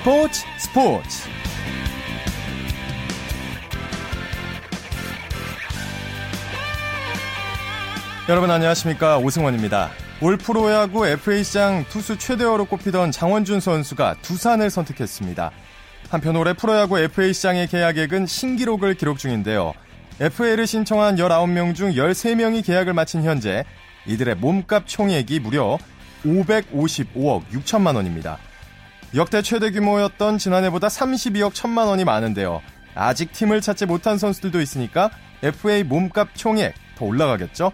스포츠 스포츠 여러분 안녕하십니까 오승원입니다. 올 프로야구 FA시장 투수 최대어로 꼽히던 장원준 선수가 두산을 선택했습니다. 한편 올해 프로야구 FA시장의 계약액은 신기록을 기록 중인데요. FA를 신청한 19명 중 13명이 계약을 마친 현재 이들의 몸값 총액이 무려 555억 6천만 원입니다. 역대 최대 규모였던 지난해보다 32억 1천만 원이 많은데요. 아직 팀을 찾지 못한 선수들도 있으니까 FA 몸값 총액 더 올라가겠죠?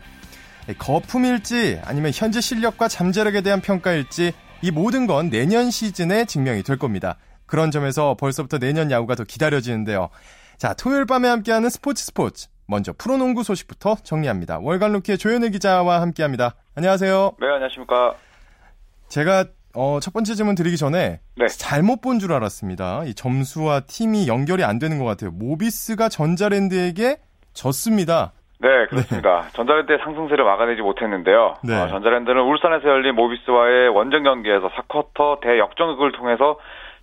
거품일지 아니면 현재 실력과 잠재력에 대한 평가일지 이 모든 건 내년 시즌에 증명이 될 겁니다. 그런 점에서 벌써부터 내년 야구가 더 기다려지는데요. 자, 토요일 밤에 함께하는 스포츠 스포츠. 먼저 프로농구 소식부터 정리합니다. 월간 루키의 조현일 기자와 함께합니다. 안녕하세요. 네, 안녕하십니까. 제가 어, 첫 번째 질문 드리기 전에 네. 잘못 본 줄 알았습니다. 이 점수와 팀이 연결이 안 되는 것 같아요. 모비스가 전자랜드에게 졌습니다. 네, 그렇습니다. 네. 전자랜드의 상승세를 막아내지 못했는데요. 네. 어, 전자랜드는 울산에서 열린 모비스와의 원정 경기에서 4쿼터 대역전극을 통해서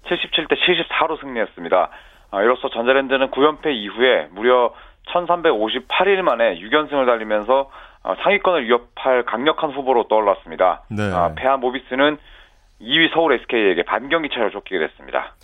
77대 74로 승리했습니다. 어, 이로써 전자랜드는 9연패 이후에 무려 1358일 만에 6연승을 달리면서 어, 상위권을 위협할 강력한 후보로 떠올랐습니다. 네. 어, 패한 모비스는 2위 서울 SK에게 반경기 차를 쫓기게 됐습니다.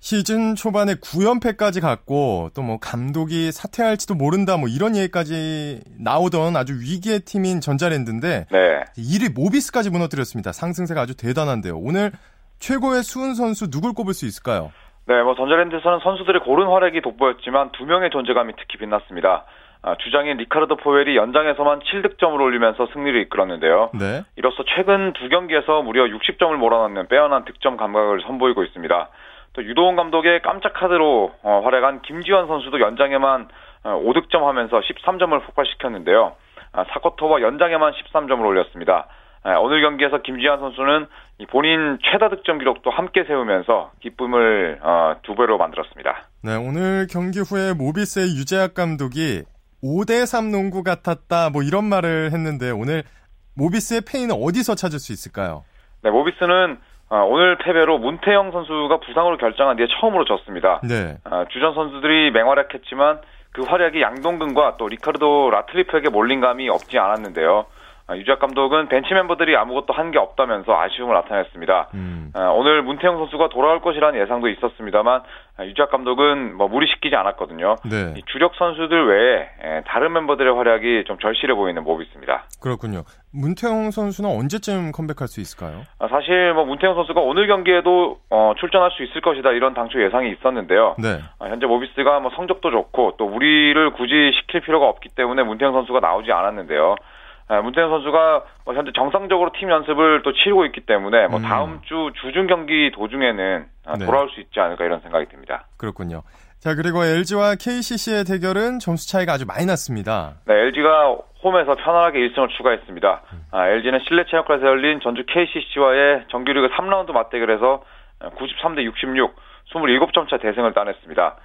시즌 초반에 9연패까지 갔고 또 뭐 감독이 사퇴할지도 모른다 뭐 이런 얘기까지 나오던 아주 위기의 팀인 전자랜드인데 네. 1위 모비스까지 무너뜨렸습니다. 상승세가 아주 대단한데요. 오늘 최고의 수훈 선수 누굴 꼽을 수 있을까요? 네, 뭐 전자랜드에서는 선수들의 고른 활약이 돋보였지만 두 명의 존재감이 특히 빛났습니다. 아, 주장인 리카르도 포웰이 연장에서만 7득점을 올리면서 승리를 이끌었는데요. 네. 이로써 최근 두 경기에서 무려 60점을 몰아넣는 빼어난 득점 감각을 선보이고 있습니다. 또 유도원 감독의 깜짝 카드로 어, 활약한 김지원 선수도 연장에만 어, 5득점 하면서 13점을 폭발시켰는데요. 아, 사쿼터와 연장에만 13점을 올렸습니다. 아, 오늘 경기에서 김지환 선수는 본인 최다 득점 기록도 함께 세우면서 기쁨을 어, 두 배로 만들었습니다. 네, 오늘 경기 후에 모비스의 유재학 감독이 5대3 농구 같았다 뭐 이런 말을 했는데 오늘 모비스의 페인은 어디서 찾을 수 있을까요? 네, 모비스는 어, 오늘 패배로 문태영 선수가 부상으로 결정한 뒤에 처음으로 졌습니다. 네. 어, 주전 선수들이 맹활약했지만 그 활약이 양동근과 또 리카르도 라틀리프에게 몰린 감이 없지 않았는데요. 아, 유작 감독은 벤치 멤버들이 아무것도 한 게 없다면서 아쉬움을 나타냈습니다. 음. 아, 오늘 문태영 선수가 돌아올 것이라는 예상도 있었습니다만 아, 유작 감독은 뭐 무리시키지 않았거든요. 네. 주력 선수들 외에 다른 멤버들의 활약이 좀 절실해 보이는 모습이 있습니다. 그렇군요. 문태영 선수는 언제쯤 컴백할 수 있을까요? 사실 뭐 문태영 선수가 오늘 경기에도 어, 출전할 수 있을 것이다 이런 당초 예상이 있었는데요. 네. 현재 모비스가 뭐 성적도 좋고 또 우리를 굳이 시킬 필요가 없기 때문에 문태영 선수가 나오지 않았는데요. 네, 문태현 선수가 뭐 현재 정상적으로 팀 연습을 또 치르고 있기 때문에 뭐 음. 다음 주 주중 경기 도중에는 네. 돌아올 수 있지 않을까 이런 생각이 듭니다. 그렇군요. 자 그리고 LG와 KCC의 대결은 점수 차이가 아주 많이 났습니다. 네, LG가 홈에서 편안하게 1승을 추가했습니다. 음. 아, LG는 실내 체육관에서 열린 전주 KCC와의 정규리그 3라운드 맞대결에서 93대 66, 27점 차 대승을 따냈습니다.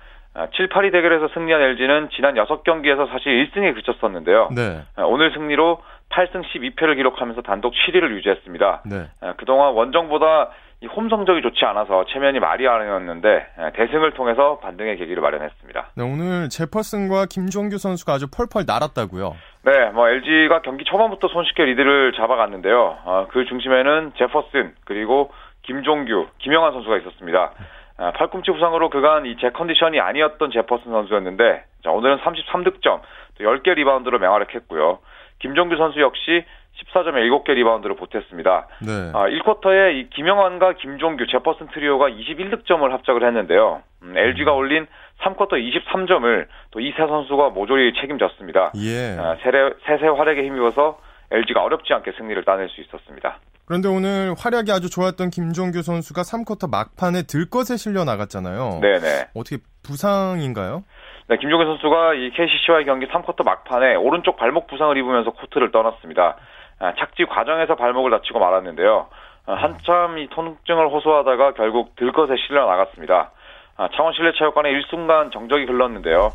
7, 8위 대결에서 승리한 LG는 지난 6경기에서 사실 1승에 그쳤었는데요. 네. 아, 오늘 승리로 8승 12패를 기록하면서 단독 7위를 유지했습니다. 네. 아, 그동안 원정보다 홈 성적이 좋지 않아서 체면이 말이 아니었는데 아, 대승을 통해서 반등의 계기를 마련했습니다. 네, 오늘 제퍼슨과 김종규 선수가 아주 펄펄 날았다고요. 네, 뭐 LG가 경기 초반부터 손쉽게 리드를 잡아갔는데요. 어, 그 중심에는 제퍼슨 그리고 김종규, 김영환 선수가 있었습니다. 아, 팔꿈치 부상으로 그간 이 제 컨디션이 아니었던 제퍼슨 선수였는데 자, 오늘은 33득점, 또 10개 리바운드로 맹활약했고요. 김종규 선수 역시 14점에 7개 리바운드를 보탰습니다. 네. 아, 1쿼터에 이 김영환과 김종규, 제퍼슨 트리오가 21득점을 합작을 했는데요. 음, LG가 음. 올린 3쿼터 23점을 또 이 세 선수가 모조리 책임졌습니다. 예. 아, 셋의, 셋의 활약에 힘입어서 LG가 어렵지 않게 승리를 따낼 수 있었습니다. 그런데 오늘 활약이 아주 좋았던 김종규 선수가 3쿼터 막판에 들것에 실려 나갔잖아요. 네네. 어떻게 부상인가요? 네, 김종규 선수가 이 KCC와의 경기 3쿼터 막판에 오른쪽 발목 부상을 입으면서 코트를 떠났습니다. 아, 착지 과정에서 발목을 다치고 말았는데요. 아, 한참 이 통증을 호소하다가 결국 들것에 실려 나갔습니다. 아, 창원 실내체육관에 일순간 정적이 흘렀는데요.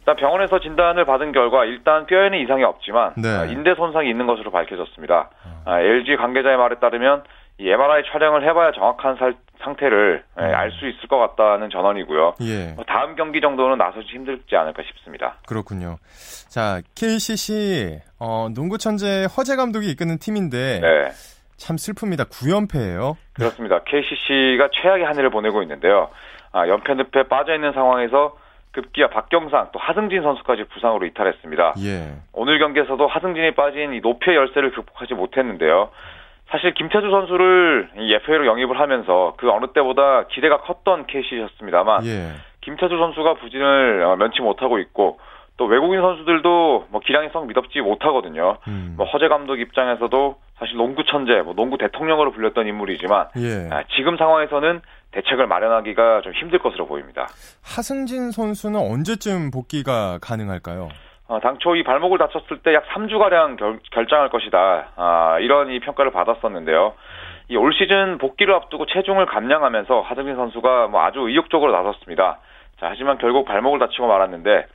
일단 병원에서 진단을 받은 결과 일단 뼈에는 이상이 없지만 네. 아, 인대 손상이 있는 것으로 밝혀졌습니다. 아, LG 관계자의 말에 따르면 이 MRI 촬영을 해봐야 정확한 살, 상태를 예, 음. 알수 있을 것 같다는 전언이고요. 예. 뭐 다음 경기 정도는 나서지 힘들지 않을까 싶습니다. 그렇군요. 자, KCC 어, 농구 천재 허재 감독이 이끄는 팀인데 네. 참 슬픕니다. 9연패예요. 그렇습니다. KCC가 최악의 한 해를 보내고 있는데요. 아, 연패 늪에 빠져 있는 상황에서 급기야 박경상 또 하승진 선수까지 부상으로 이탈했습니다. 예. 오늘 경기에서도 하승진이 빠진 이 높이의 열세를 극복하지 못했는데요. 사실 김태주 선수를 이 FA로 영입을 하면서 그 어느 때보다 기대가 컸던 KC였습니다만 예. 김태주 선수가 부진을 어, 면치 못하고 있고 또 외국인 선수들도 뭐 기량이 썩 믿었지 못하거든요. 음. 뭐 허재 감독 입장에서도 사실 농구 천재, 뭐 농구 대통령으로 불렸던 인물이지만 예. 아, 지금 상황에서는 대책을 마련하기가 좀 힘들 것으로 보입니다. 하승진 선수는 언제쯤 복귀가 가능할까요? 어, 당초 이 발목을 다쳤을 때 약 3주가량 결장할 것이다. 아, 이런 이 평가를 받았었는데요. 이 올 시즌 복귀를 앞두고 체중을 감량하면서 하승진 선수가 뭐 아주 의욕적으로 나섰습니다. 자, 하지만 결국 발목을 다치고 말았는데,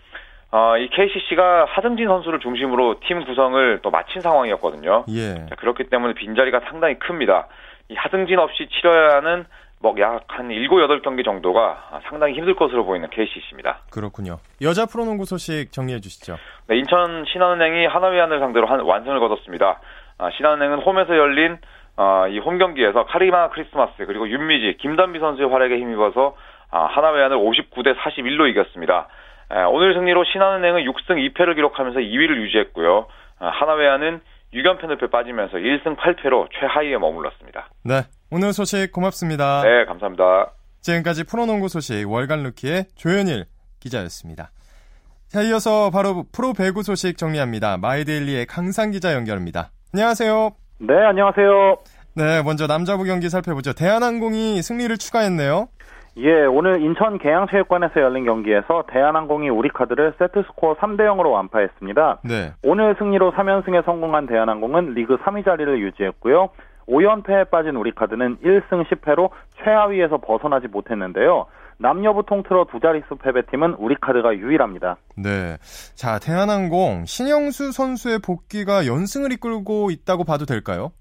어, 이 KCC가 하승진 선수를 중심으로 팀 구성을 또 마친 상황이었거든요. 예. 자, 그렇기 때문에 빈자리가 상당히 큽니다. 이 하승진 없이 치러야 하는 뭐약한 7, 8경기 정도가 상당히 힘들 것으로 보이는 KCC입니다. 그렇군요. 여자 프로농구 소식 정리해 주시죠. 네, 인천 신한은행이 하나위안을 상대로 한 완승을 거뒀습니다. 아, 신한은행은 홈에서 열린 어, 이홈 경기에서 카리마 크리스마스 그리고 윤미지, 김단비 선수의 활약에 힘입어서 아, 하나위안을 59대 41로 이겼습니다. 에, 오늘 승리로 신한은행은 6승 2패를 기록하면서 2위를 유지했고요. 아, 하나위안은 6연패 늪에 빠지면서 1승 8패로 최하위에 머물렀습니다. 네. 오늘 소식 고맙습니다. 네, 감사합니다. 지금까지 프로농구 소식 월간 루키의 조현일 기자였습니다. 자, 이어서 바로 프로 배구 소식 정리합니다. 마이데일리의 강상 기자 연결합니다. 안녕하세요. 네, 안녕하세요. 네, 먼저 남자부 경기 살펴보죠. 대한항공이 승리를 추가했네요. 예, 오늘 인천 계양체육관에서 열린 경기에서 대한항공이 우리카드를 세트스코어 3대 0으로 완파했습니다. 네. 오늘 승리로 3연승에 성공한 대한항공은 리그 3위 자리를 유지했고요. 5연패에 빠진 우리카드는 1승 10패로 최하위에서 벗어나지 못했는데요. 남녀부 통틀어 두 자릿수 패배팀은 우리카드가 유일합니다. 네. 자, 대한항공 신영수 선수의 복귀가 연승을 이끌고 있다고 봐도 될까요?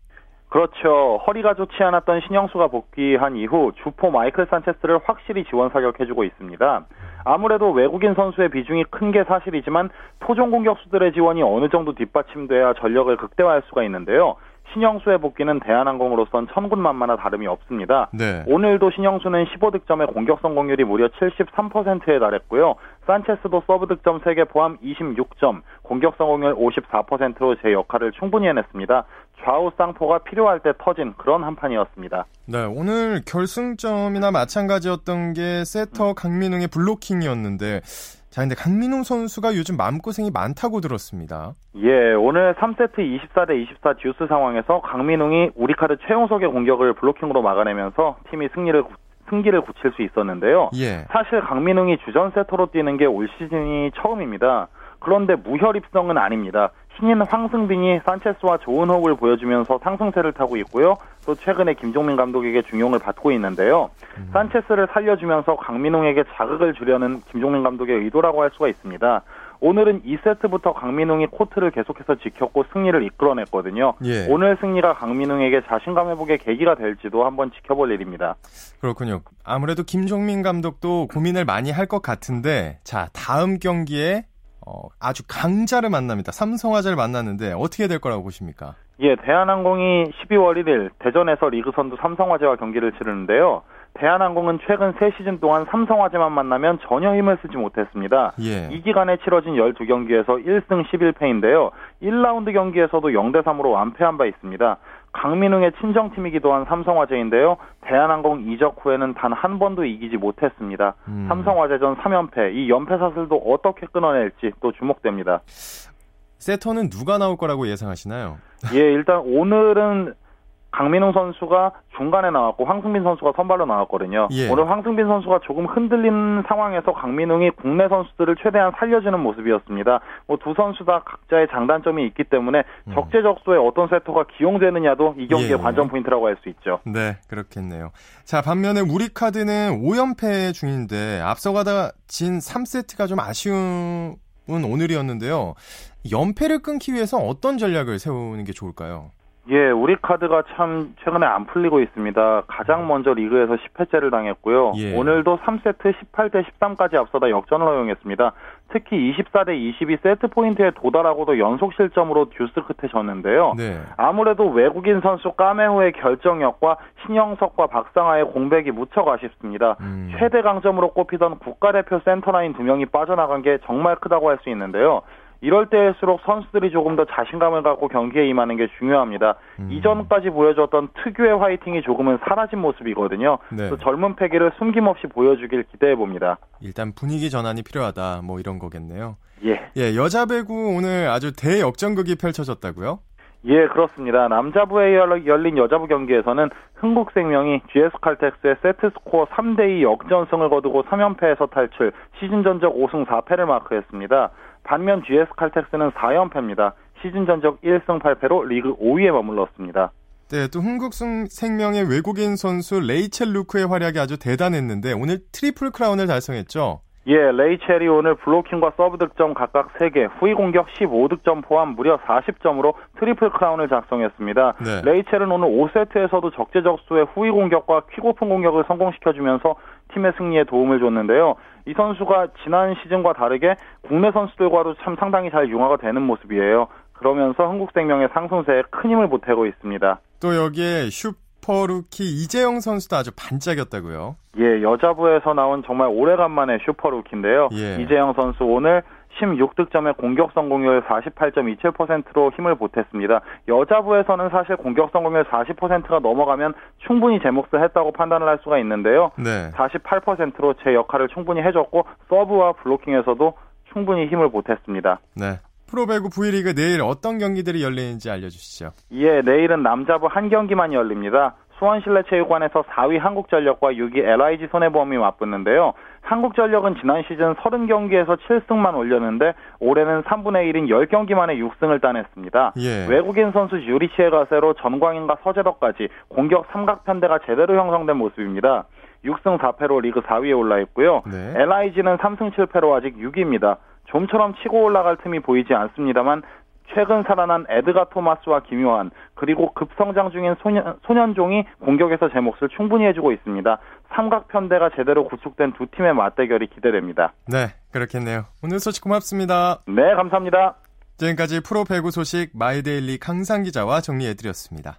그렇죠. 허리가 좋지 않았던 신영수가 복귀한 이후 주포 마이클 산체스를 확실히 지원 사격해주고 있습니다. 아무래도 외국인 선수의 비중이 큰 게 사실이지만 토종 공격수들의 지원이 어느 정도 뒷받침돼야 전력을 극대화할 수가 있는데요. 신영수의 복귀는 대한항공으로선 천군만마나 다름이 없습니다. 네. 오늘도 신영수는 15득점의 공격 성공률이 무려 73%에 달했고요. 산체스도 서브 득점 3개 포함 26점, 공격 성공률 54%로 제 역할을 충분히 해냈습니다. 좌우 쌍포가 필요할 때 터진 그런 한 판이었습니다. 네, 오늘 결승점이나 마찬가지였던 게 세터 강민웅의 블로킹이었는데 자, 근데 강민웅 선수가 요즘 마음고생이 많다고 들었습니다. 예, 오늘 3세트 24대 24 듀스 상황에서 강민웅이 우리 카드 최용석의 공격을 블로킹으로 막아내면서 팀이 승리를 승기를 굳힐 수 있었는데요. 예. 사실 강민웅이 주전 세터로 뛰는 게 올 시즌이 처음입니다. 그런데 무혈입성은 아닙니다. 신인 황승빈이 산체스와 좋은 호흡을 보여주면서 상승세를 타고 있고요. 또 최근에 김종민 감독에게 중용을 받고 있는데요. 음. 산체스를 살려주면서 강민웅에게 자극을 주려는 김종민 감독의 의도라고 할 수가 있습니다. 오늘은 2세트부터 강민웅이 코트를 계속해서 지켰고 승리를 이끌어냈거든요. 예. 오늘 승리가 강민웅에게 자신감 회복의 계기가 될지도 한번 지켜볼 일입니다. 그렇군요. 아무래도 김종민 감독도 고민을 많이 할 것 같은데 자, 다음 경기에 어, 아주 강자를 만납니다. 삼성화재를 만났는데 어떻게 될 거라고 보십니까? 예, 대한항공이 12월 1일 대전에서 리그 선두 삼성화재와 경기를 치르는데요. 대한항공은 최근 3시즌 동안 삼성화재만 만나면 전혀 힘을 쓰지 못했습니다. 예. 이 기간에 치러진 12경기에서 1승 11패인데요. 1라운드 경기에서도 0대 3으로 완패한 바 있습니다. 강민웅의 친정팀이기도 한 삼성화재인데요. 대한항공 이적 후에는 단 한 번도 이기지 못했습니다. 음. 삼성화재전 3연패, 이 연패 사슬도 어떻게 끊어낼지 또 주목됩니다. 세터는 누가 나올 거라고 예상하시나요? 예, 일단 오늘은 강민웅 선수가 중간에 나왔고 황승빈 선수가 선발로 나왔거든요. 예. 오늘 황승빈 선수가 조금 흔들린 상황에서 강민웅이 국내 선수들을 최대한 살려주는 모습이었습니다. 뭐 두 선수 다 각자의 장단점이 있기 때문에 음. 적재적소에 어떤 세터가 기용되느냐도 이 경기의 예. 관전 포인트라고 할 수 있죠. 네, 그렇겠네요. 자, 반면에 우리 카드는 5연패 중인데 앞서가다 진 3세트가 좀 아쉬운 오늘이었는데요. 연패를 끊기 위해서 어떤 전략을 세우는 게 좋을까요? 예, 우리 카드가 참 최근에 안 풀리고 있습니다. 가장 먼저 리그에서 10패째를 당했고요. 예. 오늘도 3세트 18대 13까지 앞서다 역전을 허용했습니다. 특히 24대 22 세트 포인트에 도달하고도 연속 실점으로 듀스 끝에 졌는데요. 네. 아무래도 외국인 선수 까메호의 결정력과 신영석과 박상하의 공백이 무척 아쉽습니다. 음. 최대 강점으로 꼽히던 국가대표 센터라인 두 명이 빠져나간 게 정말 크다고 할 수 있는데요. 이럴 때일수록 선수들이 조금 더 자신감을 갖고 경기에 임하는 게 중요합니다. 음. 이전까지 보여줬던 특유의 화이팅이 조금은 사라진 모습이거든요. 네. 또 젊은 패기를 숨김없이 보여주길 기대해 봅니다. 일단 분위기 전환이 필요하다. 뭐 이런 거겠네요. 예. 예, 여자 배구 오늘 아주 대역전극이 펼쳐졌다고요? 예, 그렇습니다. 남자부에 열- 열린 여자부 경기에서는 흥국생명이 GS칼텍스의 세트스코어 3대2 역전승을 거두고 3연패에서 탈출, 시즌 전적 5승 4패를 마크했습니다. 반면 GS칼텍스는 4연패입니다. 시즌 전적 1승 8패로 리그 5위에 머물렀습니다. 네, 또 흥국생명의 외국인 선수 레이첼 루크의 활약이 아주 대단했는데 오늘 트리플 크라운을 달성했죠. 예, 레이첼이 오늘 블로킹과 서브 득점 각각 3개, 후위 공격 15득점 포함 무려 40점으로 트리플 크라운을 작성했습니다. 네. 레이첼은 오늘 5세트에서도 적재적소의 후위 공격과 퀵오픈 공격을 성공시켜주면서 팀의 승리에 도움을 줬는데요. 이 선수가 지난 시즌과 다르게 국내 선수들과도 참 상당히 잘 융화가 되는 모습이에요. 그러면서 흥국생명의 상승세에 큰 힘을 보태고 있습니다. 또 여기에 슈퍼루키 이재영 선수도 아주 반짝였다고요. 예, 여자부에서 나온 정말 오래간만에 슈퍼루키인데요. 예. 이재영 선수 오늘 16득점의 공격 성공률 48.27%로 힘을 보탰습니다. 여자부에서는 사실 공격 성공률 40%가 넘어가면 충분히 제 몫을 했다고 판단을 할 수가 있는데요. 네. 48%로 제 역할을 충분히 해줬고 서브와 블로킹에서도 충분히 힘을 보탰습니다. 네. 프로배구 V리그 내일 어떤 경기들이 열리는지 알려주시죠. 예, 내일은 남자부 한 경기만 열립니다. 수원실내체육관에서 4위 한국전력과 6위 LIG 손해보험이 맞붙는데요. 한국전력은 지난 시즌 30경기에서 7승만 올렸는데 올해는 3분의 1인 10경기 만에 6승을 따냈습니다. 예. 외국인 선수 유리치의 가세로 전광인과 서재덕까지 공격 삼각편대가 제대로 형성된 모습입니다. 6승 4패로 리그 4위에 올라 있고요. 네. LIG는 3승 7패로 아직 6위입니다. 좀처럼 치고 올라갈 틈이 보이지 않습니다만 최근 살아난 에드가 토마스와 김요한 그리고 급성장 중인 손현, 손현종이 공격에서 제 몫을 충분히 해주고 있습니다. 삼각편대가 제대로 구축된 두 팀의 맞대결이 기대됩니다. 네, 그렇겠네요. 오늘 소식 고맙습니다. 네, 감사합니다. 지금까지 프로 배구 소식 마이데일리 강산 기자와 정리해드렸습니다.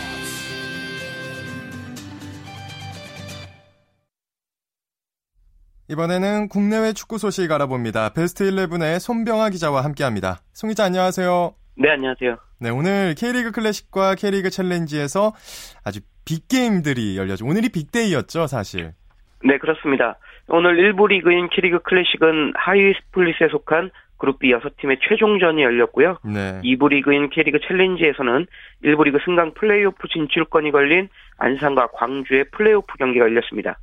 이번에는 국내외 축구 소식 알아봅니다. 베스트 11의 손병아 기자와 함께합니다. 송 기자 안녕하세요. 네, 안녕하세요. 네, 오늘 K리그 클래식과 K리그 챌린지에서 아주 빅 게임들이 열렸죠. 오늘이 big day였죠, 사실. 네, 그렇습니다. 오늘 1부 리그인 K리그 클래식은 하위 스플릿에 속한 그룹 B 6팀의 최종전이 열렸고요. 네. 2부 리그인 K리그 챌린지에서는 1부 리그 승강 플레이오프 진출권이 걸린 안산과 광주의 플레이오프 경기가 열렸습니다.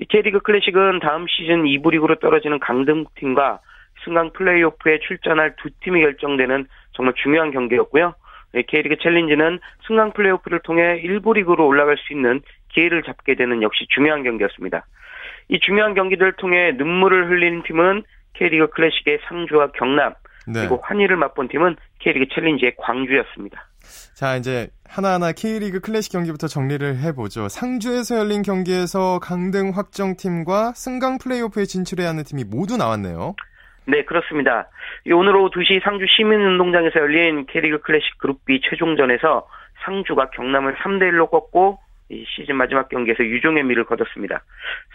이 K리그 클래식은 다음 시즌 2부 리그로 떨어지는 강등팀과 승강 플레이오프에 출전할 두 팀이 결정되는 정말 중요한 경기였고요. 네, K리그 챌린지는 승강 플레이오프를 통해 1부 리그로 올라갈 수 있는 기회를 잡게 되는 역시 중요한 경기였습니다. 이 중요한 경기들을 통해 눈물을 흘리는 팀은 K리그 클래식의 상주와 경남, 네. 그리고 환희를 맛본 팀은 K리그 챌린지의 광주였습니다. 자, 이제 하나하나 K리그 클래식 경기부터 정리를 해보죠. 상주에서 열린 경기에서 강등 확정팀과 승강 플레이오프에 진출해야 하는 팀이 모두 나왔네요. 네, 그렇습니다. 이 오늘 오후 2시 상주 시민운동장에서 열린 K리그 클래식 그룹 B 최종전에서 상주가 경남을 3대1로 꺾고 이 시즌 마지막 경기에서 유종의 미를 거뒀습니다.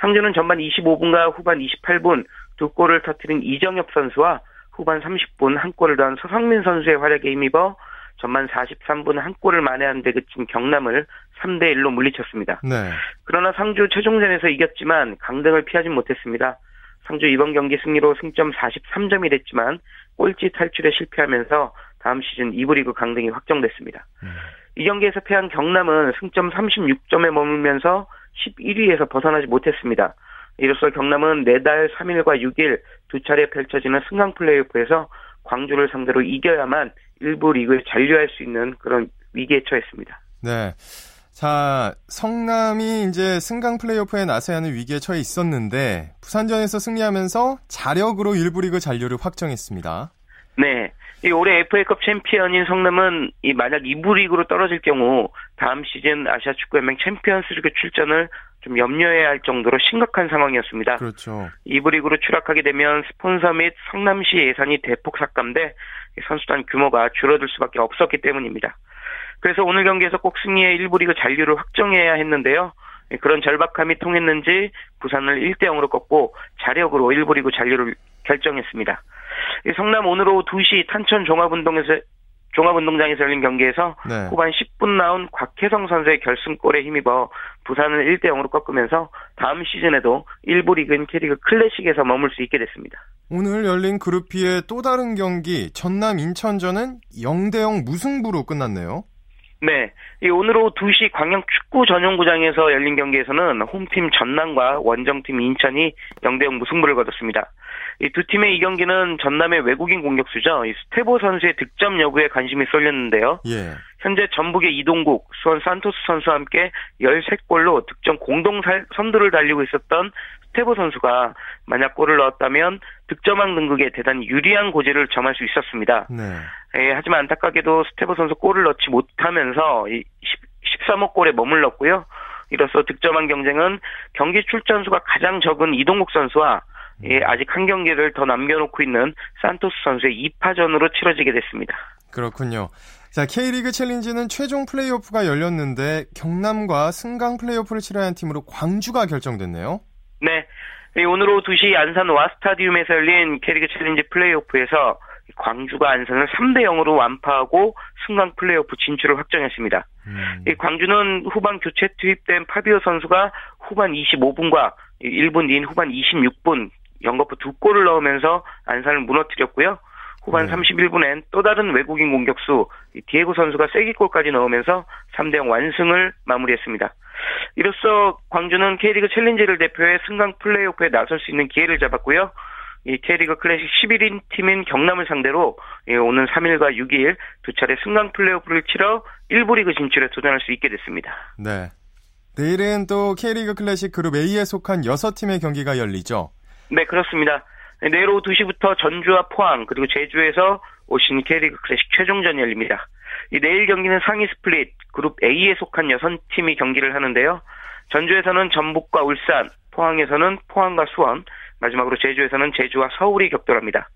상주는 전반 25분과 후반 28분 두 골을 터뜨린 이정엽 선수와 후반 30분 한 골을 더한 서성민 선수의 활약에 힘입어 전반 43분 한 골을 만회한 데 그친 경남을 3대 1로 물리쳤습니다. 네. 그러나 상주 최종전에서 이겼지만 강등을 피하진 못했습니다. 상주 이번 경기 승리로 승점 43점이 됐지만 꼴찌 탈출에 실패하면서 다음 시즌 2부 리그 강등이 확정됐습니다. 이 경기에서 패한 경남은 승점 36점에 머물면서 11위에서 벗어나지 못했습니다. 이로써 경남은 내달 3일과 6일 두 차례 펼쳐지는 승강 플레이오프에서 광주를 상대로 이겨야만 일부 리그에 잔류할 수 있는 그런 위기에 처했습니다. 네. 자, 성남이 이제 승강 플레이오프에 나서야 하는 위기에 처해 있었는데 부산전에서 승리하면서 자력으로 일부 리그 잔류를 확정했습니다. 네. 이 올해 FA컵 챔피언인 성남은 이 만약 2부 리그로 떨어질 경우 다음 시즌 아시아 축구연맹 챔피언스리그 출전을 좀 염려해야 할 정도로 심각한 상황이었습니다. 그렇죠. 2부 리그로 추락하게 되면 스폰서 및 성남시 예산이 대폭 삭감돼 선수단 규모가 줄어들 수밖에 없었기 때문입니다. 그래서 오늘 경기에서 꼭 승리해 1부 리그 잔류를 확정해야 했는데요. 그런 절박함이 통했는지 부산을 1대 0으로 꺾고 자력으로 1부 리그 잔류를 결정했습니다. 성남 오늘 오후 2시 탄천 종합운동에서 종합운동장에서 열린 경기에서 네. 후반 10분 나온 곽혜성 선수의 결승골에 힘입어 부산을 1대 0으로 꺾으면서 다음 시즌에도 1부 리그인 K리그 클래식에서 머물 수 있게 됐습니다. 오늘 열린 그룹 B의 또 다른 경기 전남 인천전은 0대 0 무승부로 끝났네요. 네. 이 오늘 오후 2시 광양 축구 전용구장에서 열린 경기에서는 홈팀 전남과 원정팀 인천이 0대0 무승부를 거뒀습니다. 이 두 팀의 이 경기는 전남의 외국인 공격수죠. 이 스테보 선수의 득점 여부에 관심이 쏠렸는데요. 예. 현재 전북의 이동국, 수원 산토스 선수와 함께 13골로 득점 공동 살- 선두를 달리고 있었던 스테보 선수가 만약 골을 넣었다면 득점왕 등극에 대단히 유리한 고지를 점할 수 있었습니다. 네. 예, 하지만 안타깝게도 스테보 선수 골을 넣지 못하면서 이 13호 골에 머물렀고요. 이로써 득점한 경쟁은 경기 출전수가 가장 적은 이동국 선수와 예, 아직 한 경기를 더 남겨놓고 있는 산토스 선수의 2파전으로 치러지게 됐습니다. 그렇군요. 자, K리그 챌린지는 최종 플레이오프가 열렸는데 경남과 승강 플레이오프를 치러야 하는 팀으로 광주가 결정됐네요. 네. 예, 오늘 오후 2시 안산 와 스타디움에서 열린 K리그 챌린지 플레이오프에서 광주가 안산을 3대 0으로 완파하고 승강 플레이오프 진출을 확정했습니다. 음, 이 광주는 후반 교체 투입된 파비오 선수가 후반 25분과 1분 뒤인 후반 26분 연거푸 두 골을 넣으면서 안산을 무너뜨렸고요. 후반 네. 31분엔 또 다른 외국인 공격수 이 디에고 선수가 쐐기골까지 넣으면서 3대 0 완승을 마무리했습니다. 이로써 광주는 K리그 챌린지를 대표해 승강 플레이오프에 나설 수 있는 기회를 잡았고요. 이 K리그 클래식 11인 팀인 경남을 상대로 예, 오는 3일과 6일 두 차례 승강 플레이오프를 치러 1부 리그 진출에 도전할 수 있게 됐습니다. 네. 내일은 또 K리그 클래식 그룹 A에 속한 6팀의 경기가 열리죠. 네, 그렇습니다. 네, 내일 오후 2시부터 전주와 포항 그리고 제주에서 오신 K리그 클래식 최종전이 열립니다. 이 내일 경기는 상위 스플릿 그룹 A에 속한 6팀이 경기를 하는데요. 전주에서는 전북과 울산, 포항에서는 포항과 수원, 마지막으로 제주에서는 제주와 서울이 격돌합니다.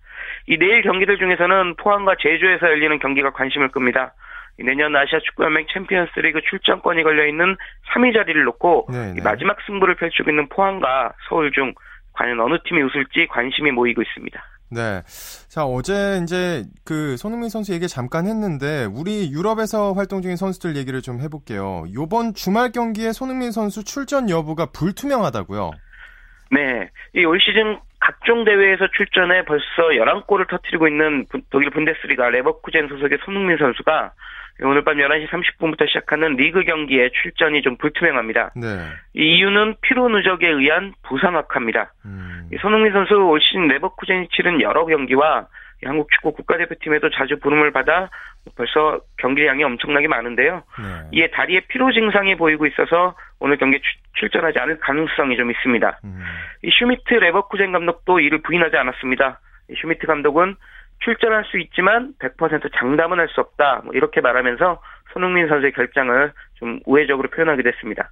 이 내일 경기들 중에서는 포항과 제주에서 열리는 경기가 관심을 끕니다. 이 내년 아시아 축구연맹 챔피언스리그 출전권이 걸려 있는 3위 자리를 놓고 네, 이 네. 마지막 승부를 펼치고 있는 포항과 서울 중 과연 어느 팀이 웃을지 관심이 모이고 있습니다. 네. 자, 어제 이제 그 손흥민 선수 얘기 잠깐 했는데 우리 유럽에서 활동 중인 선수들 얘기를 좀 해볼게요. 요번 주말 경기에 손흥민 선수 출전 여부가 불투명하다고요. 네. 이 올 시즌 각종 대회에서 출전해 벌써 11골을 터뜨리고 있는 부- 독일 분데스리가 레버쿠젠 소속의 손흥민 선수가 오늘 밤 11시 30분부터 시작하는 리그 경기에 출전이 좀 불투명합니다. 네. 이 이유는 피로 누적에 의한 부상 악화입니다. 음, 이 손흥민 선수 올 시즌 레버쿠젠이 치른 여러 경기와 이 한국 축구 국가대표팀에도 자주 부름을 받아 벌써 경기량이 엄청나게 많은데요. 네. 이에 다리에 피로 증상이 보이고 있어서 오늘 경기에 출- 출전하지 않을 가능성이 좀 있습니다. 음, 이 슈미트 레버쿠젠 감독도 이를 부인하지 않았습니다. 이 슈미트 감독은 출전 할 수 있지만 100% 장담은 할 수 없다. 뭐 이렇게 말하면서 손흥민 선수의 결장을 좀 우회적으로 표현하게 됐습니다.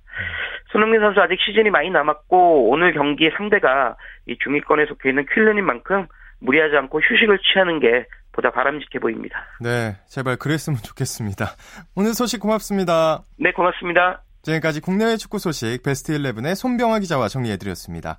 손흥민 선수 아직 시즌이 많이 남았고 오늘 경기 상대가 이 중위권에 속해 있는 쾰른인 만큼 무리하지 않고 휴식을 취하는 게 보다 바람직해 보입니다. 네. 제발 그랬으면 좋겠습니다. 오늘 소식 고맙습니다. 네, 고맙습니다. 지금까지 국내외 축구 소식 베스트 11의 손병아 기자와 정리해드렸습니다.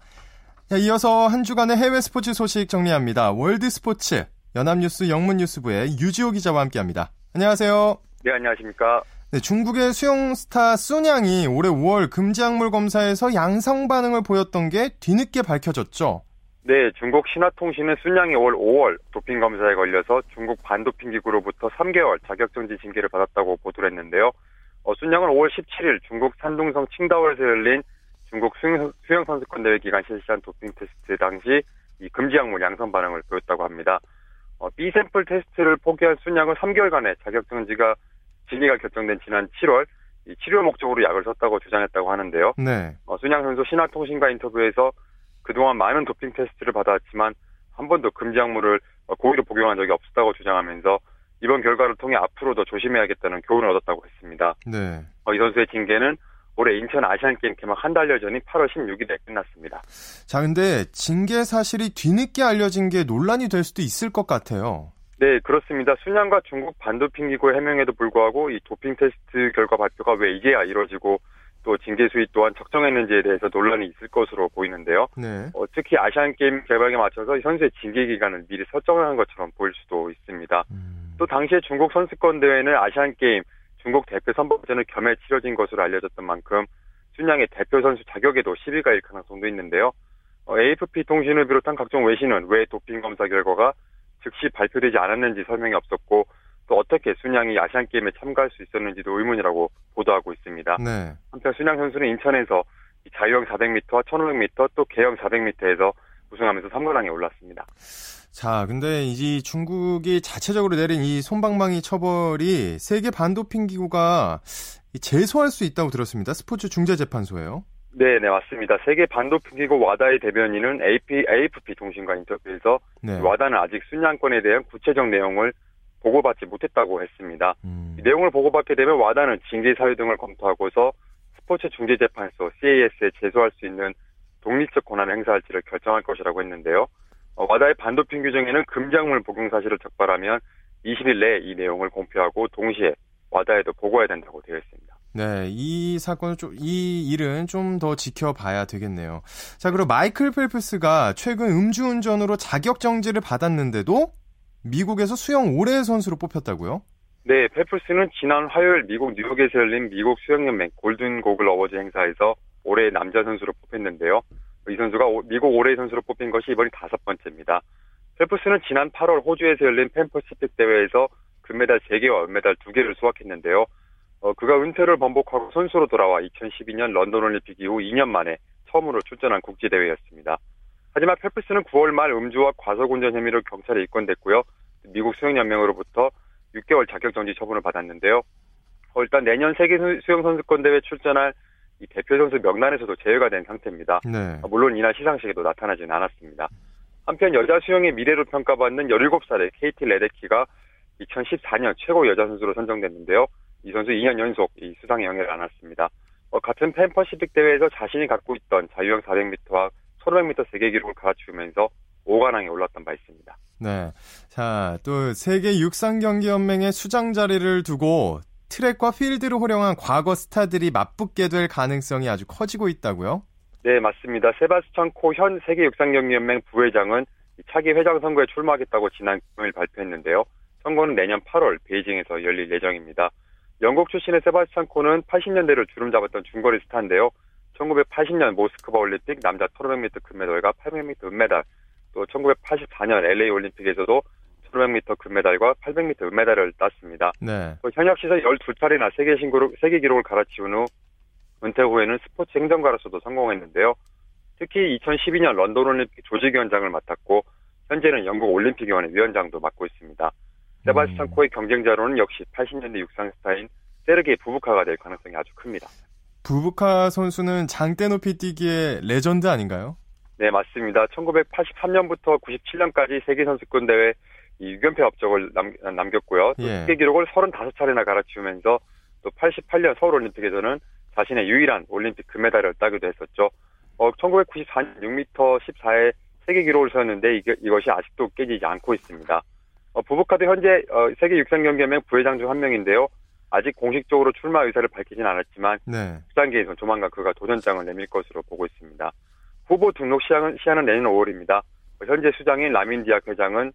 자, 이어서 한 주간의 해외 스포츠 소식 정리합니다. 월드 스포츠 연합뉴스 영문뉴스부의 유지호 기자와 함께합니다. 안녕하세요. 네, 안녕하십니까. 네, 중국의 수영 스타 쑨양이 올해 5월 금지약물 검사에서 양성 반응을 보였던 게 뒤늦게 밝혀졌죠. 네, 중국 신화통신은 순양이 올 5월 도핑 검사에 걸려서 중국 반도핑 기구로부터 3개월 자격정지 징계를 받았다고 보도를 했는데요. 어, 순양은 5월 17일 중국 산둥성 칭다오에서 열린 중국 수영, 수영 선수권 대회 기간 실시한 도핑 테스트 당시 이 금지 약물 양성 반응을 보였다고 합니다. 어, B 샘플 테스트를 포기한 순양은 3개월간의 자격정지가 징계가 결정된 지난 7월 이 치료 목적으로 약을 썼다고 주장했다고 하는데요. 네. 어, 순양 선수 신화통신과 인터뷰에서 그동안 많은 도핑 테스트를 받았지만 한 번도 금지 약물을 어, 고의로 복용한 적이 없었다고 주장하면서 이번 결과를 통해 앞으로도 조심해야겠다는 교훈을 얻었다고 했습니다. 네. 어, 이 선수의 징계는 올해 인천 아시안게임 개막 한 달 여 전인 8월 16일에 끝났습니다. 자, 근데 징계 사실이 뒤늦게 알려진 게 논란이 될 수도 있을 것 같아요. 네, 그렇습니다. 쑨양과 중국 반도핑 기구의 해명에도 불구하고 이 도핑 테스트 결과 발표가 왜 이제야 이뤄지고 또 징계 수위 또한 적정했는지에 대해서 논란이 있을 것으로 보이는데요. 네. 어, 특히 아시안 게임 개막에 맞춰서 이 선수의 징계 기간을 미리 설정을 한 것처럼 보일 수도 있습니다. 음, 또 당시에 중국 선수권 대회는 아시안 게임 중국 대표 선발전을 겸해 치러진 것으로 알려졌던 만큼 순양의 대표 선수 자격에도 시비가 일 가능성도 있는데요. 어, AFP 통신을 비롯한 각종 외신은 왜 도핑 검사 결과가 즉시 발표되지 않았는지 설명이 없었고 또 어떻게 순양이 아시안 게임에 참가할 수 있었는지도 의문이라고 보도하고 있습니다. 네. 한편 순양 선수는 인천에서 이 자유형 400m와 1500m 또 개형 400m에서 우승하면서 3관왕에 올랐습니다. 자, 근데 이 중국이 자체적으로 내린 이 손방망이 처벌이 세계 반도핑 기구가 제소할 수 있다고 들었습니다. 스포츠 중재재판소예요. 네, 네, 맞습니다. 세계 반도핑 기구 와다의 대변인은 AP, AFP 통신과 인터뷰에서 네. 와다는 아직 순양권에 대한 구체적 내용을 보고받지 못했다고 했습니다. 음, 이 내용을 보고받게 되면 와다는 징계 사유 등을 검토하고서 스포츠 중재재판소 CAS에 제소할 수 있는 독립적 권한을 행사할지를 결정할 것이라고 했는데요. 어, 와다의 반도핑 규정에는 금작물 복용 사실을 적발하면 20일 내에 이 내용을 공표하고 동시에 와다에도 보고해야 된다고 되어 있습니다. 네, 이 사건을 좀, 이 일은 좀 더 지켜봐야 되겠네요. 자, 그리고 마이클 펠프스가 최근 음주운전으로 자격정지를 받았는데도 미국에서 수영 올해의 선수로 뽑혔다고요? 네, 페플스는 지난 화요일 미국 뉴욕에서 열린 미국 수영연맹 골든 고글 어워즈 행사에서 올해의 남자 선수로 뽑혔는데요. 이 선수가 오- 미국 올해의 선수로 뽑힌 것이 이번이 다섯 번째입니다. 펠프스는 지난 8월 호주에서 열린 펜퍼시픽 대회에서 금메달 3개와 은메달 2개를 수확했는데요. 어, 그가 은퇴를 번복하고 선수로 돌아와 2012년 런던 올림픽 이후 2년 만에 처음으로 출전한 국제 대회였습니다. 하지만 펠프스는 9월 말 음주와 과속운전 혐의로 경찰에 입건됐고요. 미국 수영연맹으로부터 6개월 자격정지 처분을 받았는데요. 어, 일단 내년 세계 수- 수영선수권 대회 출전할 이 대표 선수 명단에서도 제외가 된 상태입니다. 네. 아, 물론 이날 시상식에도 나타나지는 않았습니다. 한편 여자 수영의 미래로 평가받는 17살의 케이티 레데키가 2014년 최고 여자 선수로 선정됐는데요. 이 선수 2년 연속 이 수상에 영예를 안았습니다. 어, 같은 펜퍼시픽 대회에서 자신이 갖고 있던 자유형 400m와 1500m 세계 기록을 갈아치우면서 5관왕에 올랐던 바 있습니다. 네. 자, 또 세계 육상 경기 연맹의 수장 자리를 두고 트랙과 필드를 활용한 과거 스타들이 맞붙게 될 가능성이 아주 커지고 있다고요? 네, 맞습니다. 세바스찬 코 현 세계육상경기연맹 부회장은 이 차기 회장 선거에 출마하겠다고 지난 금요일 발표했는데요. 선거는 내년 8월 베이징에서 열릴 예정입니다. 영국 출신의 세바스찬 코는 80년대를 주름 잡았던 중거리 스타인데요. 1980년 모스크바 올림픽 남자 1500m 금메달과 800m 은메달, 또 1984년 LA 올림픽에서도 1500m 금메달과 800m 은메달을 땄습니다. 네. 또 현역 시절 12차례나 세계 신기록, 세계 기록을 갈아치운 후 은퇴 후에는 스포츠 행정가로서도 성공했는데요. 특히 2012년 런던 올림픽 조직위원장을 맡았고 현재는 영국 올림픽위원회 위원장도 맡고 있습니다. 세바스찬 음. 코의 경쟁자로는 역시 80년대 육상 스타인 세르게이 부부카가 될 가능성이 아주 큽니다. 부부카 선수는 장대 높이 뛰기의 레전드 아닌가요? 네, 맞습니다. 1983년부터 97년까지 세계 선수권 대회 이 6연패 업적을 남, 남겼고요. 또 예. 세계 기록을 35차례나 갈아치우면서 또 88년 서울 올림픽에서는 자신의 유일한 올림픽 금메달을 따기도 했었죠. 어, 1994년 6m 14의 세계 기록을 세웠는데 이게, 이것이 아직도 깨지지 않고 있습니다. 어, 부부카도 현재 어, 세계 육상경기연맹 부회장 중 한 명인데요. 아직 공식적으로 출마 의사를 밝히진 않았지만 네. 수상계에서 조만간 그가 도전장을 내밀 것으로 보고 있습니다. 후보 등록 시한은, 시한은 내년 5월입니다. 현재 수장인 라민디악 회장은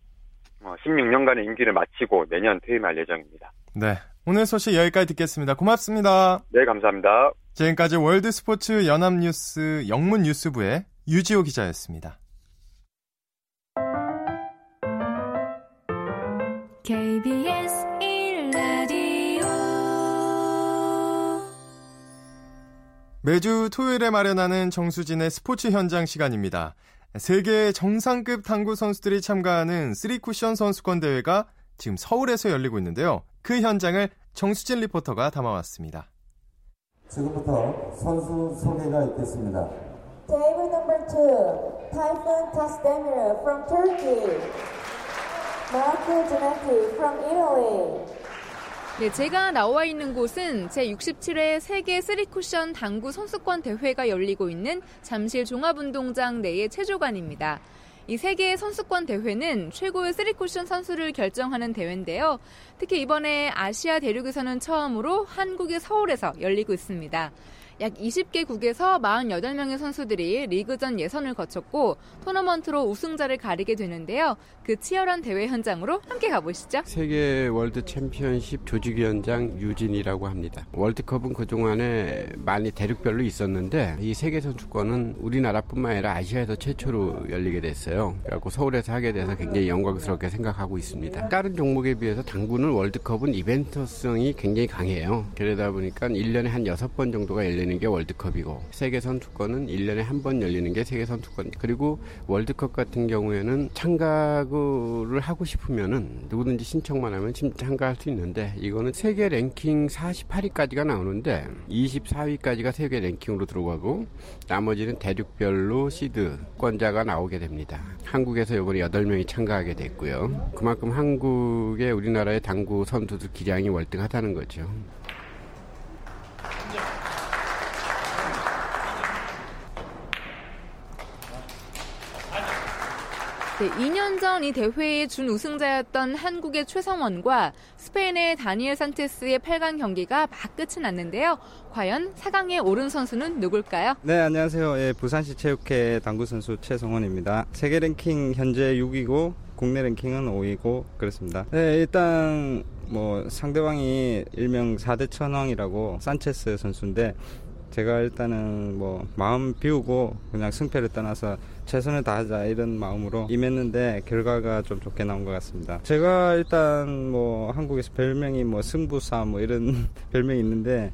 어, 16년간의 임기를 마치고 내년 퇴임할 예정입니다. 네. 오늘 소식 여기까지 듣겠습니다. 고맙습니다. 네, 감사합니다. 지금까지 월드스포츠 연합뉴스 영문뉴스부의 유지호 기자였습니다. KBS 1라디오 매주 토요일에 마련하는 정수진의 스포츠 현장 시간입니다. 세계 정상급 당구 선수들이 참가하는 3쿠션 선수권 대회가 지금 서울에서 열리고 있는데요. 그 현장을 정수진 리포터가 담아왔습니다. 지금부터 선수 소개가 있겠습니다. Table number two, Typhoon Tasdemir from Turkey. Marco Giannetti from Italy. 네, 제가 나와 있는 곳은 제67회 세계 3쿠션 당구 선수권 대회가 열리고 있는 잠실 종합운동장 내의 체조관입니다. 이 세계 선수권 대회는 최고의 3쿠션 선수를 결정하는 대회인데요. 특히 이번에 아시아 대륙에서는 처음으로 한국의 서울에서 열리고 있습니다. 약 20개국에서 48명의 선수들이 리그전 예선을 거쳤고 토너먼트로 우승자를 가리게 되는데요. 그 치열한 대회 현장으로 함께 가보시죠. 세계 월드 챔피언십 조직위원장 유진이라고 합니다. 월드컵은 그동안에 많이 대륙별로 있었는데 이 세계 선수권은 우리나라뿐만 아니라 아시아에서 최초로 열리게 됐어요. 그리고 서울에서 하게 돼서 굉장히 영광스럽게 생각하고 있습니다. 다른 종목에 비해서 당구는 월드컵은 이벤트성이 굉장히 강해요. 그러다 보니까 1년에 한 6번 정도가 열리는 열리는 게 월드컵이고 세계 선수권은 1년에 한 번 열리는 게 세계 선수권. 그리고 월드컵 같은 경우에는 참가를 하고 싶으면은 누구든지 신청만 하면 참가할 수 있는데 이거는 세계 랭킹 48위까지가 나오는데 24위까지가 세계 랭킹으로 들어가고 나머지는 대륙별로 시드권자가 나오게 됩니다. 한국에서 이번에 8명이 참가하게 됐고요. 그만큼 한국의 우리나라의 당구 선수들 기량이 월등하다는 거죠. 네, 2년 전 이 대회의 준 우승자였던 한국의 최성원과 스페인의 다니엘 산체스의 8강 경기가 막 끝이 났는데요. 과연 4강에 오른 선수는 누굴까요? 네, 안녕하세요. 예, 부산시 체육회 당구 선수 최성원입니다. 세계 랭킹 현재 6위고 국내 랭킹은 5위고 그렇습니다. 네, 일단 뭐 상대방이 일명 4대 천왕이라고 산체스 선수인데 제가 일단은 뭐 마음 비우고 그냥 승패를 떠나서 최선을 다하자 이런 마음으로 임했는데 결과가 좀 좋게 나온 것 같습니다. 제가 일단 뭐 한국에서 별명이 뭐 승부사 뭐 이런 별명이 있는데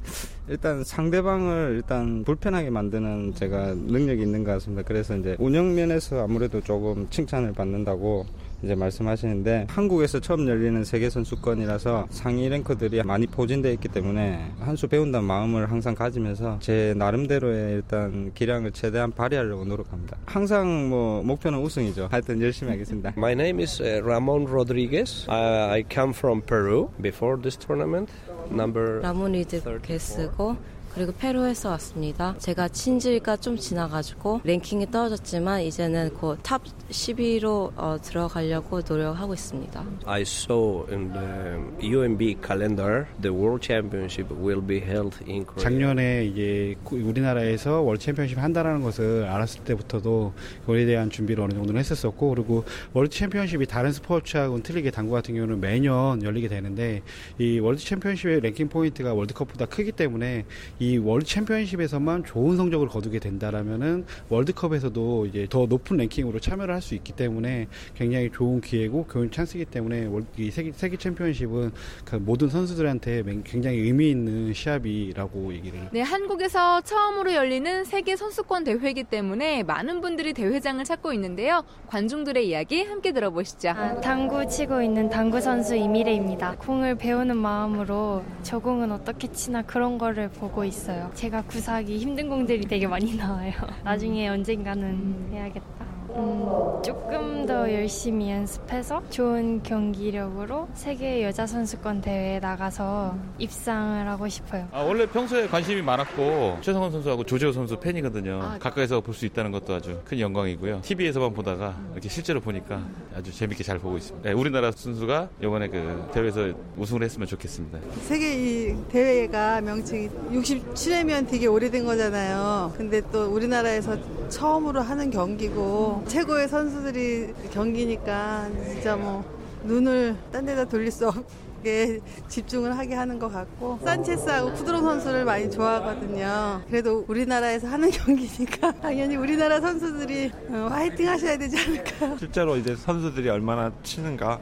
일단 상대방을 일단 불편하게 만드는 제가 능력이 있는 것 같습니다. 그래서 이제 운영 면에서 아무래도 조금 칭찬을 받는다고 이제 말씀하시는데 한국에서 처음 열리는 세계 선수권이라서 상위 랭커들이 많이 포진되어 있기 때문에 한 수 배운다는 마음을 항상 가지면서 제 나름대로의 일단 기량을 최대한 발휘하려고 노력합니다. 항상 뭐 목표는 우승이죠. 하여튼 열심히 하겠습니다. My name is Ramon Rodriguez. I, I come from Peru before this tournament. Number 라몬 리드게스고 그리고 페루에서 왔습니다. 제가 친지가 좀 지나가지고 랭킹이 떨어졌지만 이제는 곧탑 10위로 어, 들어가려고 노력하고 있습니다. I saw in the UMB calendar the World Championship will be held in Korea. 작년에 이제 우리나라에서 월드 챔피언십 한다라는 것을 알았을 때부터도 그에 대한 준비를 어느 정도는 했었었고 그리고 월드 챔피언십이 다른 스포츠하고는 틀리게 당구 같은 경우는 매년 열리게 되는데 이 월드 챔피언십의 랭킹 포인트가 월드컵보다 크기 때문에 이 월드 챔피언십에서만 좋은 성적을 거두게 된다라면은 월드컵에서도 이제 더 높은 랭킹으로 참여를 할 수 있기 때문에 굉장히 좋은 기회고 교훈 찬스이기 때문에 이 세계, 세계 챔피언십은 그 모든 선수들한테 굉장히 의미 있는 시합이라고 얘기를. 네, 한국에서 처음으로 열리는 세계 선수권 대회이기 때문에 많은 분들이 대회장을 찾고 있는데요. 관중들의 이야기 함께 들어보시죠. 아, 당구 치고 있는 당구 선수 이미래입니다. 공을 배우는 마음으로 저 공은 어떻게 치나 그런 거를 보고 있어요. 제가 구사하기 힘든 공들이 되게 많이 나와요. 나중에 언젠가는 해야겠다. 음, 조금 더 열심히 연습해서 좋은 경기력으로 세계 여자 선수권 대회에 나가서 입상을 하고 싶어요. 아, 원래 평소에 관심이 많았고 최성원 선수하고 조재호 선수 팬이거든요. 아, 가까이서 볼 수 있다는 것도 아주 큰 영광이고요. TV에서만 보다가 이렇게 실제로 보니까 아주 재밌게 잘 보고 있습니다. 네, 우리나라 선수가 이번에 그 대회에서 우승을 했으면 좋겠습니다. 세계 이 대회가 명칭이 67회면 되게 오래된 거잖아요. 근데 또 우리나라에서 처음으로 하는 경기고 최고의 선수들이 경기니까 진짜 뭐 눈을 딴 데다 돌릴 수 없게 집중을 하게 하는 것 같고 산체스하고 쿠드롱 선수를 많이 좋아하거든요. 그래도 우리나라에서 하는 경기니까 당연히 우리나라 선수들이 어, 화이팅 하셔야 되지 않을까요? 실제로 이제 선수들이 얼마나 치는가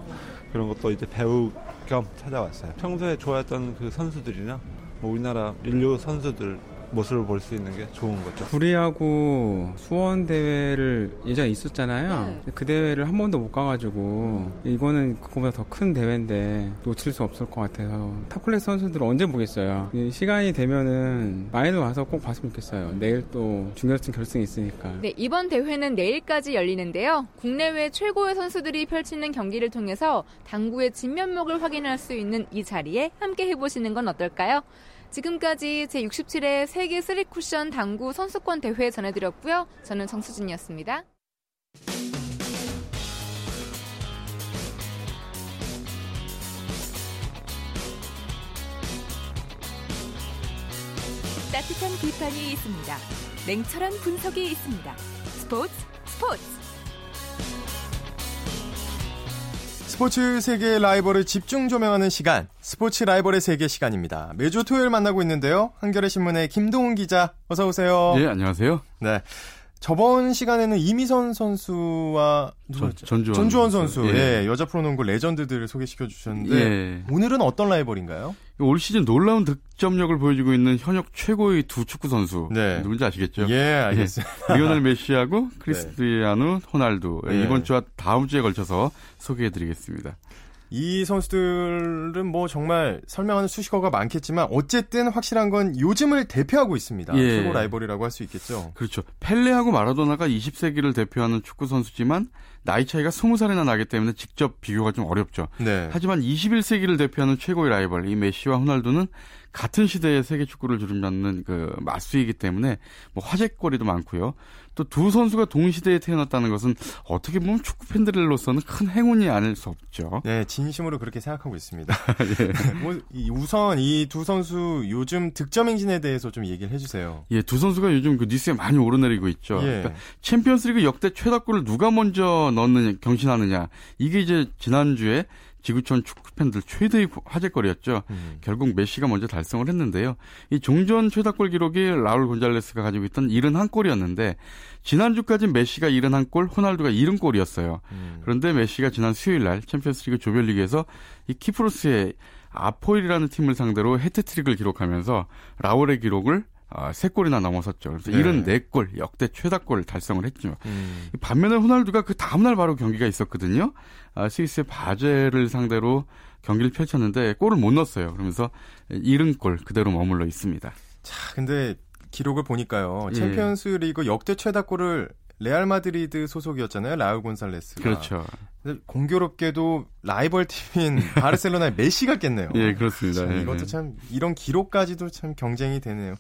그런 것도 이제 배울 겸 찾아왔어요. 평소에 좋아했던 그 선수들이나 뭐 우리나라 일류 선수들 모습을 볼 수 있는 게 좋은 거죠. 구리하고 수원 대회를 예전에 있었잖아요. 네. 그 대회를 한 번도 못 가가지고 이거는 그거보다 더 큰 대회인데 놓칠 수 없을 것 같아서 top class 선수들을 언제 보겠어요. 이 시간이 되면은 많이 나와서 꼭 봤으면 좋겠어요. 내일 또 중결승 결승이 있으니까. 네, 이번 대회는 내일까지 열리는데요. 국내외 최고의 선수들이 펼치는 경기를 통해서 당구의 진면목을 확인할 수 있는 이 자리에 함께 해보시는 건 어떨까요? 지금까지 제67회 세계 3쿠션 당구 선수권 대회 전해드렸고요. 저는 정수진이었습니다. 따뜻한 비판이 있습니다. 냉철한 분석이 있습니다. 스포츠 스포츠 스포츠 세계의 라이벌을 집중 조명하는 시간, 스포츠 라이벌의 세계 시간입니다. 매주 토요일 만나고 있는데요. 한겨레 신문의 김동훈 기자, 어서 오세요. 예, 안녕하세요. 네. 저번 시간에는 이미선 선수와 누구였죠? 전주원, 전주원 선수, 예. 예, 여자 프로농구 레전드들을 소개시켜 주셨는데 예. 오늘은 어떤 라이벌인가요? 올 시즌 놀라운 득점력을 보여주고 있는 현역 최고의 두 축구 선수 네. 누군지 아시겠죠? 예, 알겠습니다. 예. 리오넬 메시하고 크리스티아누 호날두 네. 이번 주와 다음 주에 걸쳐서 소개해드리겠습니다. 이 선수들은 뭐 정말 설명하는 수식어가 많겠지만 어쨌든 확실한 건 요즘을 대표하고 있습니다. 예. 최고 라이벌이라고 할 수 있겠죠. 그렇죠. 펠레하고 마라도나가 20세기를 대표하는 축구 선수지만 나이 차이가 20살이나 나기 때문에 직접 비교가 좀 어렵죠. 네. 하지만 21세기를 대표하는 최고의 라이벌 이 메시와 호날두는 같은 시대의 세계 축구를 주름잡는 그 맞수이기 때문에 뭐 화제거리도 많고요. 또 두 선수가 동시대에 태어났다는 것은 어떻게 보면 축구 팬들로서는 큰 행운이 아닐 수 없죠. 네, 진심으로 그렇게 생각하고 있습니다. 예. 우선 이 두 선수 요즘 득점 행진에 대해서 좀 얘기를 해주세요. 예, 두 선수가 요즘 그 뉴스에 많이 오르내리고 있죠. 예. 그러니까 챔피언스리그 역대 최다골을 누가 먼저 넣느냐, 경신하느냐. 이게 이제 지난주에 지구촌 축구 팬들 최대의 화제거리였죠. 음. 결국 메시가 먼저 달성을 했는데요. 이 종전 최다골 기록이 라울 곤잘레스가 가지고 있던 71골이었는데 지난주까지 메시가 71골, 호날두가 70골이었어요. 음. 그런데 메시가 지난 수요일 날 챔피언스리그 조별리그에서 이 키프로스의 아포일이라는 팀을 상대로 해트트릭을 기록하면서 라울의 기록을 아, 3골이나 넘어섰죠. 그래서 네. 74골, 역대 최다골을 달성을 했죠. 음. 반면에 호날두가 그 다음날 바로 경기가 있었거든요. 아, 스위스의 바젤을 상대로 경기를 펼쳤는데 골을 못 넣었어요. 그러면서 70골 그대로 머물러 있습니다. 자, 근데 기록을 보니까요. 예. 챔피언스 리그 역대 최다골을 레알 마드리드 소속이었잖아요. 라울 곤살레스가. 그렇죠. 공교롭게도 라이벌 팀인 바르셀로나의 메시가 깼네요. 예, 그렇습니다. 참, 예. 이것도 참 이런 기록까지도 참 경쟁이 되네요.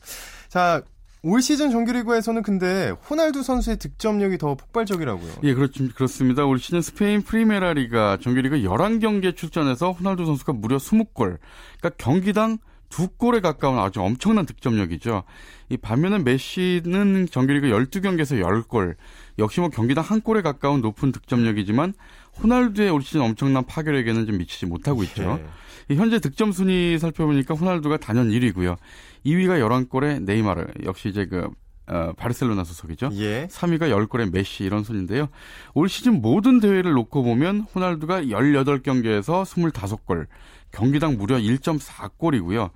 자, 올 시즌 정규리그에서는 근데 호날두 선수의 득점력이 더 폭발적이라고요. 예, 그렇, 그렇습니다. 올 시즌 스페인 프리메라 리가 정규리그 11경기에 출전해서 호날두 선수가 무려 20골. 그러니까 경기당 두 골에 가까운 아주 엄청난 득점력이죠. 이 반면에 메시는 정규리그 12경기에서 10골. 역시 뭐 경기당 한 골에 가까운 높은 득점력이지만 호날두의 올 시즌 엄청난 파괴력에는 좀 미치지 못하고 있죠. 예. 이 현재 득점 순위 살펴보니까 호날두가 단연 1위고요. 2위가 11골에 네이마르. 역시 이제 그 어, 바르셀로나 소속이죠. 예. 3위가 10골에 메시 이런 순인데요. 올 시즌 모든 대회를 놓고 보면 호날두가 18경기에서 25골, 경기당 무려 1.4골이고요.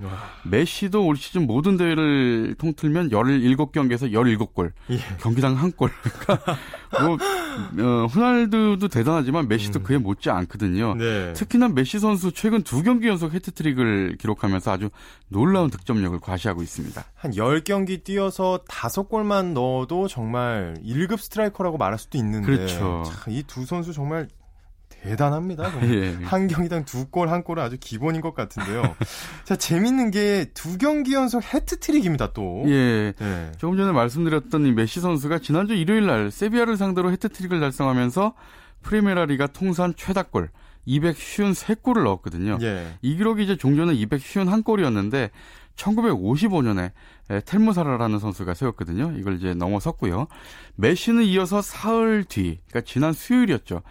메시도 올 시즌 모든 대회를 통틀면 17경기에서 17골, 예. 경기당 한 골. 그러니까 뭐 어, 호날두도 대단하지만 메시도 그에 못지 않거든요. 네. 특히나 메시 선수 최근 두 경기 연속 해트트릭을 기록하면서 아주 놀라운 득점력을 과시하고 있습니다. 한 10경기 뛰어서 5골만 넣어도 정말 1급 스트라이커라고 말할 수도 있는데 그렇죠. 이 두 선수 정말 대단합니다. 정말. 예. 한 경기당 두 골, 한 골은 아주 기본인 것 같은데요. 자, 재밌는 게 두 경기 연속 해트트릭입니다, 또. 예. 네. 조금 전에 말씀드렸던 이 메시 선수가 지난주 일요일 날 세비야를 상대로 해트트릭을 달성하면서 프리메라 리가 통산 최다골 253골을 넣었거든요. 예. 이 기록이 이제 종전에 251골이었는데 1955년에 텔모사라라는 선수가 세웠거든요. 이걸 이제 넘어섰고요. 메시는 이어서 사흘 뒤, 그러니까 지난 수요일이었죠.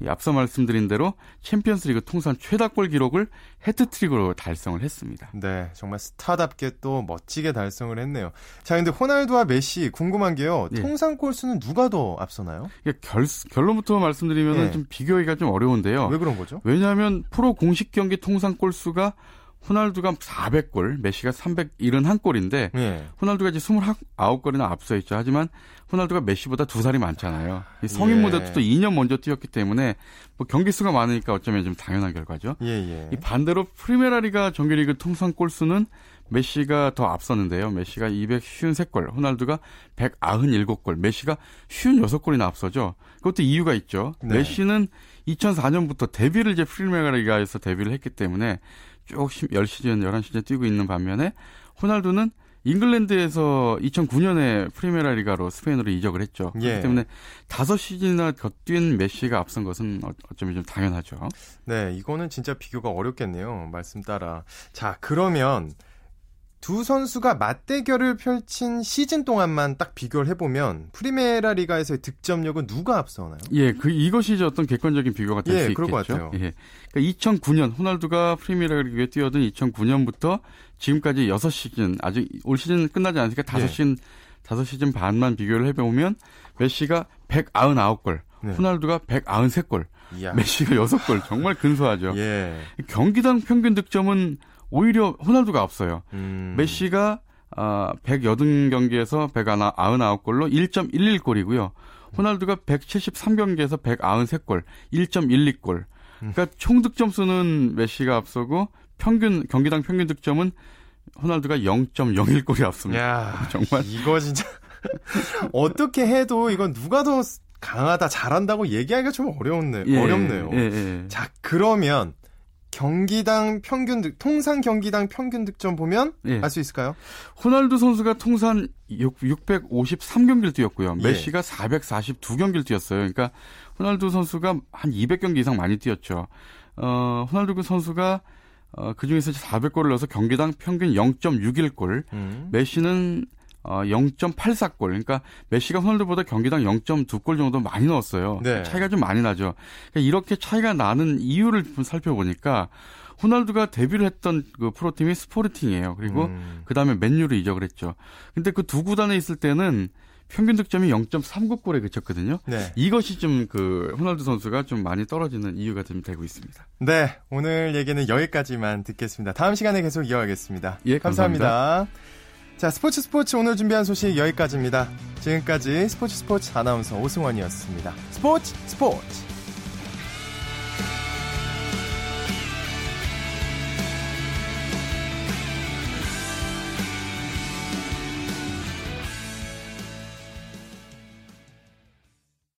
이 앞서 말씀드린 대로 챔피언스리그 통산 최다골 기록을 해트트릭으로 달성을 했습니다. 네, 정말 스타답게 또 멋지게 달성을 했네요. 자, 근데 호날두와 메시 궁금한 게요. 예. 통산 골수는 누가 더 앞서나요? 결, 결론부터 말씀드리면 예. 좀 비교하기가 좀 어려운데요. 왜 그런 거죠? 왜냐하면 프로 공식 경기 통산 골수가 호날두가 400골, 메시가 371골인데 예. 호날두가 이제 29골이나 앞서 있죠. 하지만 호날두가 메시보다 두 살이 많잖아요. 이 성인 예. 무대도 또 2년 먼저 뛰었기 때문에 뭐 경기 수가 많으니까 어쩌면 좀 당연한 결과죠. 예, 예. 이 반대로 프리메라리가 정규리그 통산 골수는 메시가 더 앞섰는데요. 메시가 253골, 호날두가 197골, 메시가 56골이나 앞서죠. 그것도 이유가 있죠. 네. 메시는 2004년부터 데뷔를 이제 프리메라리가에서 데뷔를 했기 때문에 쭉 10시즌, 11시즌 뛰고 있는 반면에 호날두는 잉글랜드에서 2009년에 프리메라 리가로 스페인으로 이적을 했죠. 예. 그렇기 때문에 5시즌이나 더 뛴 메시가 앞선 것은 어- 어쩌면 좀 당연하죠. 네, 이거는 진짜 비교가 어렵겠네요. 말씀 따라. 자, 그러면 두 선수가 맞대결을 펼친 시즌 동안만 딱 비교를 해보면 프리메라 리가에서의 득점력은 누가 앞서나요? 예, 그 이것이 이제 어떤 객관적인 비교가 될 수 예, 있겠죠. 그럴 것 같아요. 예. 그러니까 2009년 호날두가 프리메라 리가에 뛰어든 2009년부터 지금까지 6 시즌 아직 올 시즌 끝나지 않으니까 예. 5시즌 5 시즌 반만 비교를 해 보면 메시가 199골, 네. 호날두가 193골, 이야. 메시가 6골 정말 근소하죠. 예. 경기당 평균 득점은 오히려 호날두가 앞서요. 음. 메시가 아, 180경기에서 199골로 1.11골이고요. 호날두가 173경기에서 193골, 1.12골. 그러니까 총 득점 수는 메시가 앞서고 평균 경기당 평균 득점은 호날두가 0.01골이 앞섭니다. 야, 정말 이거 진짜 어떻게 해도 이건 누가 더 강하다 잘한다고 얘기하기가 좀 어려운네 예, 어렵네요. 예, 예. 자 그러면 경기당 평균 득 통상 경기당 평균 득점 보면 예. 알수 있을까요? 호날두 선수가 통산 6, 653경기를 뛰었고요. 예. 메시가 442경기를 뛰었어요. 그러니까 호날두 선수가 한 200경기 이상 많이 뛰었죠. 어, 호날두 선수가 어, 그 중에서 400골을 넣어서 경기당 평균 0.61골, 음. 메시는 어, 0.84골. 그러니까 메시가 호날두보다 경기당 0.2골 정도 많이 넣었어요. 네. 차이가 좀 많이 나죠. 그러니까 이렇게 차이가 나는 이유를 좀 살펴보니까 호날두가 데뷔를 했던 그 프로팀이 스포르팅이에요. 그리고 음. 그 다음에 맨유로 이적을 했죠. 근데 그 두 구단에 있을 때는 평균 득점이 0.39골에 그쳤거든요. 네. 이것이 좀 그 호날두 선수가 좀 많이 떨어지는 이유가 좀 되고 있습니다. 네, 오늘 얘기는 여기까지만 듣겠습니다. 다음 시간에 계속 이어가겠습니다. 예, 감사합니다. 자, 스포츠 스포츠 오늘 준비한 소식 여기까지입니다. 지금까지 스포츠 스포츠 아나운서 오승원이었습니다. 스포츠 스포츠.